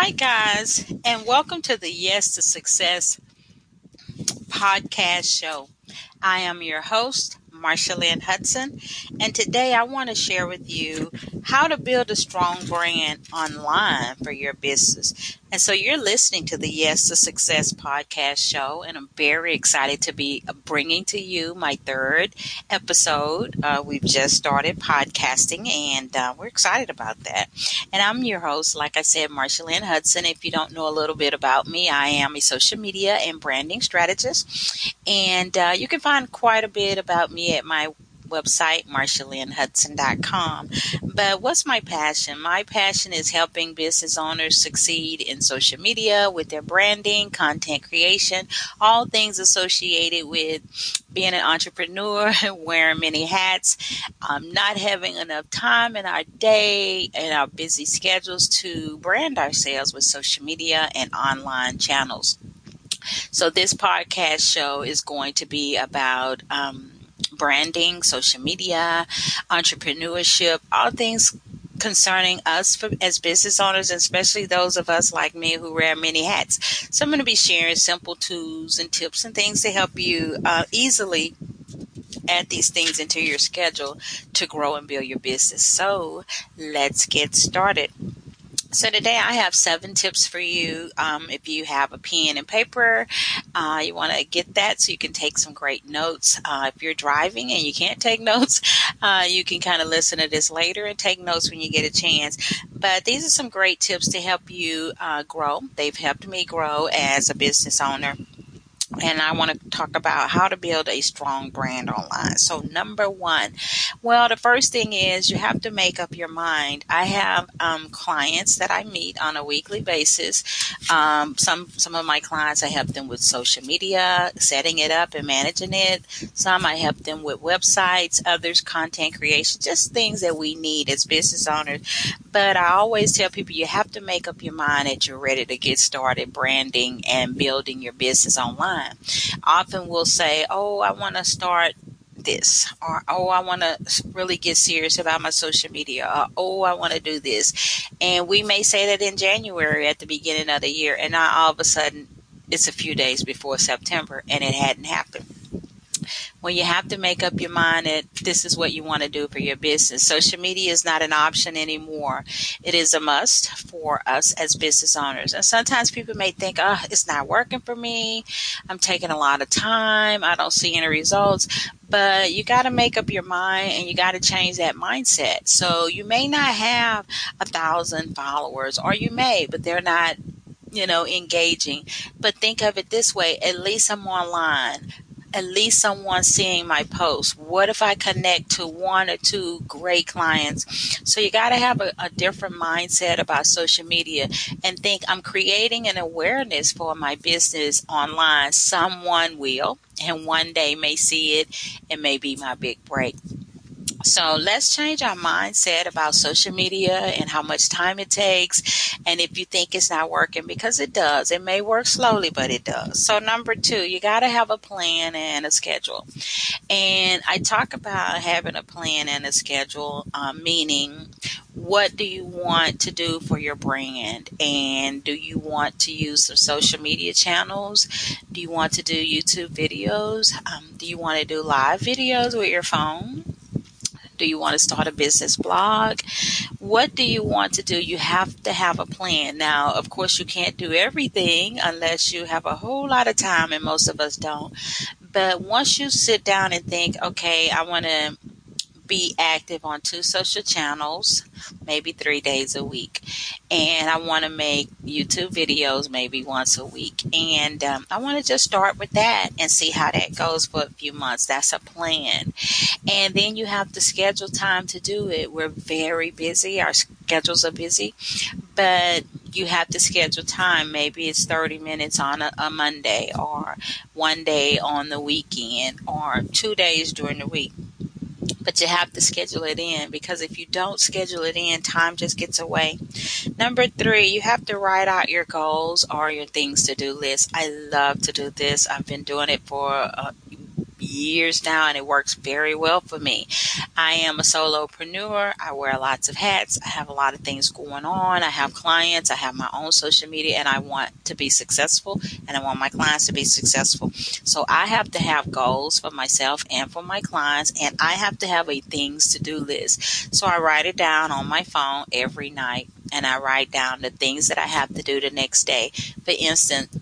Hi, guys, and welcome to the Yes to Success podcast show. I am your host, Marsha Lynn Hudson, and today I want to share with you how to build a strong brand online for your business. And so you're listening to the Yes to Success podcast show, and I'm very excited to be bringing to you my third episode. Uh, we've just started podcasting, and uh, we're excited about that. And I'm your host, like I said, Marsha Lynn Hudson. If you don't know a little bit about me, I am a social media and branding strategist, and uh, you can find quite a bit about me at my website, marshalynnhudson.com. But what's my passion? My passion is helping business owners succeed in social media with their branding, content creation, all things associated with being an entrepreneur, wearing many hats, um, not having enough time in our day and our busy schedules to brand ourselves with social media and online channels. So, this podcast show is going to be about um, branding, social media, entrepreneurship, all things concerning us for, as business owners, especially those of us like me who wear many hats. So I'm going to be sharing simple tools and tips and things to help you uh, easily add these things into your schedule to grow and build your business. So let's get started. So today I have seven tips for you. Um, if you have a pen and paper, uh, you want to get that so you can take some great notes. Uh, if you're driving and you can't take notes, uh, you can kind of listen to this later and take notes when you get a chance. But these are some great tips to help you uh, grow. They've helped me grow as a business owner and I want to talk about how to build a strong brand online. So, number one, well, the first thing is you have to make up your mind. I have um, clients that I meet on a weekly basis. Um, some some of my clients I help them with social media, setting it up and managing it. Some I help them with websites, others content creation, just things that we need as business owners. But I always tell people you have to make up your mind that you're ready to get started branding and building your business online time. Often we'll say, Oh, I want to start this or oh i want to really get serious about my social media or oh i want to do this and we may say that in january at the beginning of the year and now all of a sudden it's a few days before september and it hadn't happened when you have to make up your mind that this is what you want to do for your business. Social media is not an option anymore. It is a must for us as business owners. And sometimes people may think, oh, it's not working for me. I'm taking a lot of time. I don't see any results. But you got to make up your mind and you got to change that mindset. So you may not have a thousand followers, or you may, but they're not you know, engaging. But think of it this way at least I'm online at least someone seeing my post? What if I connect to one or two great clients? So you got to have a, a, different mindset about social media and think I'm creating an awareness for my business online. Someone will, and one day may see it and may be my big break. So let's change our mindset about social media and how much time it takes. And if you think it's not working, because it does, it may work slowly, but it does. So, number two, you got to have a plan and a schedule. And I talk about having a plan and a schedule, um, meaning what do you want to do for your brand? And do you want to use some social media channels? Do you want to do YouTube videos? Um, do you want to do live videos with your phone? Do you want to start a business blog? What do you want to do? You have to have a plan. Now, of course, you can't do everything unless you have a whole lot of time, and most of us don't. But once you sit down and think, okay, I want to be active on two social channels, maybe three days a week. And I want to make YouTube videos maybe once a week. And um, I want to just start with that and see how that goes for a few months. That's a plan. And then you have to schedule time to do it. We're very busy, our schedules are busy, but you have to schedule time. Maybe it's 30 minutes on a, a Monday or one day on the weekend or two days during the week but you have to schedule it in because if you don't schedule it in, time just gets away. Number three, you have to write out your goals or your things to do list. I love to do this. I've been doing it for uh, years now, and it works very well for me. I am a solopreneur. I wear lots of hats. I have a lot of things going on. I have clients. I have my own social media, and I want to be successful, and I want my clients to be successful. So I have to have goals for myself and for my clients, and I have to have a things to do list. So I write it down on my phone every night and I write down the things that I have to do the next day. For instance,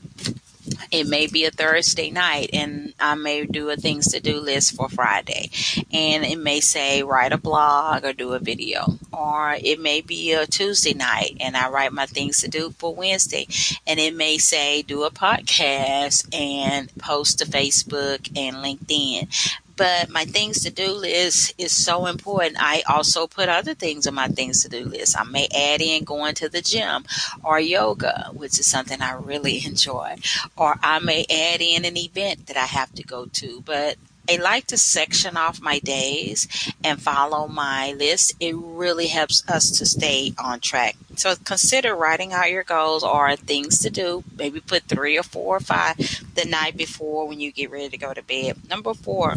it may be a Thursday night and I may do a things to do list for Friday. And it may say write a blog or do a video. Or it may be a Tuesday night and I write my things to do for Wednesday. And it may say do a podcast and post to Facebook and LinkedIn but my things to do list is so important. I also put other things on my things to do list. I may add in going to the gym or yoga, which is something I really enjoy, or I may add in an event that I have to go to. But I like to section off my days and follow my list. It really helps us to stay on track. So consider writing out your goals or things to do. Maybe put three or four or five the night before when you get ready to go to bed. Number four,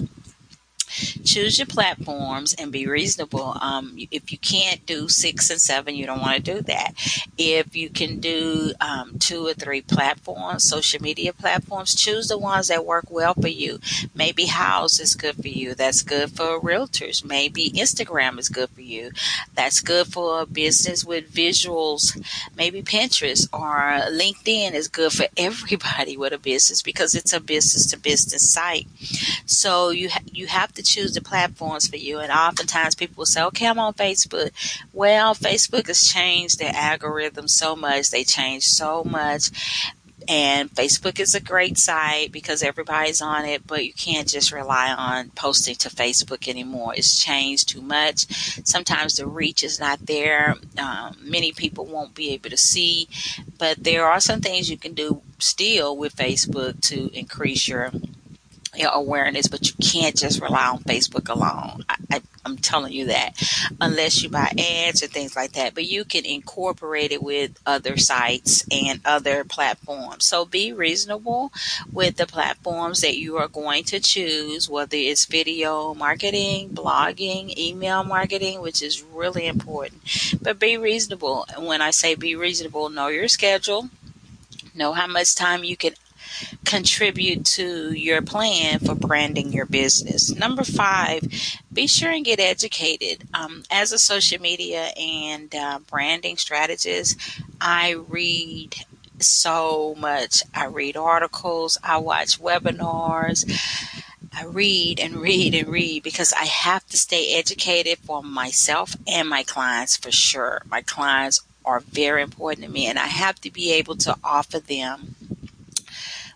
choose your platforms and be reasonable. Um, if you can't do six and seven, you don't want to do that. If you can do um, two or three platforms, social media platforms, choose the ones that work well for you. Maybe Houzz is good for you. That's good for realtors. Maybe Instagram is good for you. That's good for a business with visuals. Maybe Pinterest or LinkedIn is good for everybody with a business because it's a business to business site. So you ha- you have to choose the platforms for you. And oftentimes people will say, okay, I'm on Facebook. Well, Facebook has changed their algorithm so much. They changed so much. And Facebook is a great site because everybody's on it, but you can't just rely on posting to Facebook anymore. It's changed too much. Sometimes the reach is not there. Um, many people won't be able to see, but there are some things you can do still with Facebook to increase your awareness, but you can't just rely on Facebook alone. I, I, I'm telling you that, unless you buy ads or things like that. But you can incorporate it with other sites and other platforms. So be reasonable with the platforms that you are going to choose, whether it's video marketing, blogging, email marketing, which is really important. But be reasonable. And when I say be reasonable, know your schedule, know how much time you can contribute to your plan for branding your business. Number five, be sure and get educated. Um, as a social media and uh, branding strategist, I read so much. I read articles, I watch webinars. I read and read and read because I have to stay educated for myself and my clients for sure. My clients are very important to me, and I have to be able to offer them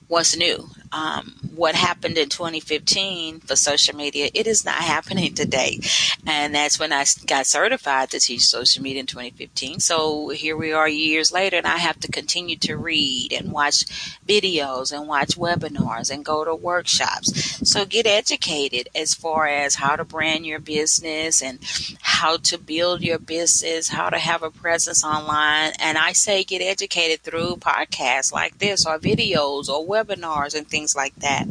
what's new. Um, what happened in 2015 for social media, it is not happening today. And that's when I got certified to teach social media in 2015. So here we are years later, and I have to continue to read and watch videos and watch webinars and go to workshops. So get educated as far as how to brand your business and how to build your business, how to have a presence online. And I say get educated through podcasts like this or videos or webinars and things like that.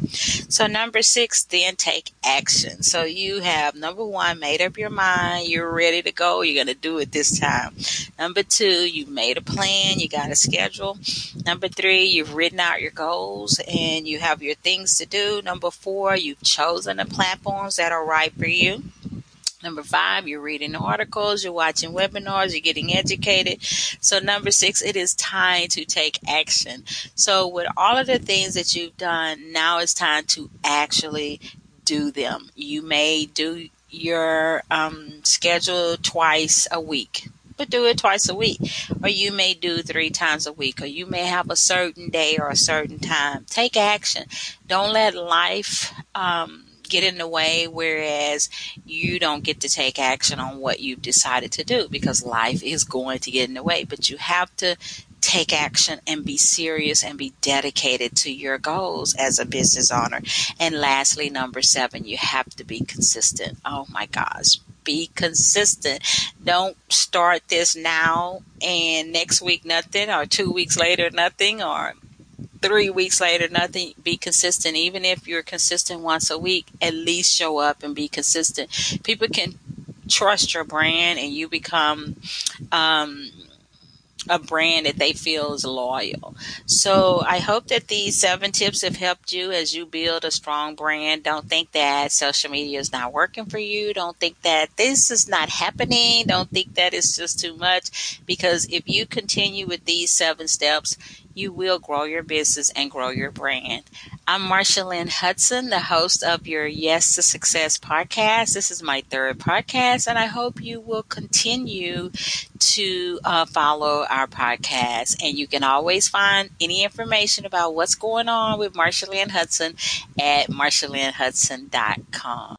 So number six, then take action. So you have number one, made up your mind. You're ready to go. You're going to do it this time. Number two, you made a plan. You got a schedule. Number three, you've written out your goals and you have your things to do. Number four, you've chosen the platforms that are right for you. Number five, you're reading articles, you're watching webinars, you're getting educated. So, number six, it is time to take action. So, with all of the things that you've done, now it's time to actually do them. You may do your um, schedule twice a week, but do it twice a week. Or you may do three times a week, or you may have a certain day or a certain time. Take action. Don't let life. Um, get in the way, whereas you don't get to take action on what you've decided to do because life is going to get in the way. But you have to take action and be serious and be dedicated to your goals as a business owner. And lastly, number seven, you have to be consistent. Oh my gosh. Be consistent. Don't start this now and next week nothing, or two weeks later nothing, or three weeks later, nothing, be consistent. Even if you're consistent once a week, at least show up and be consistent. People can trust your brand and you become um, a brand that they feel is loyal. So I hope that these seven tips have helped you as you build a strong brand. Don't think that social media is not working for you. Don't think that this is not happening. Don't think that it's just too much because if you continue with these seven steps, you will grow your business and grow your brand. I'm Marsha Lynn Hudson, the host of your Yes to Success podcast. This is my third podcast, and I hope you will continue to uh, follow our podcast. And you can always find any information about what's going on with Marsha Lynn Hudson at marshalynnhudson.com.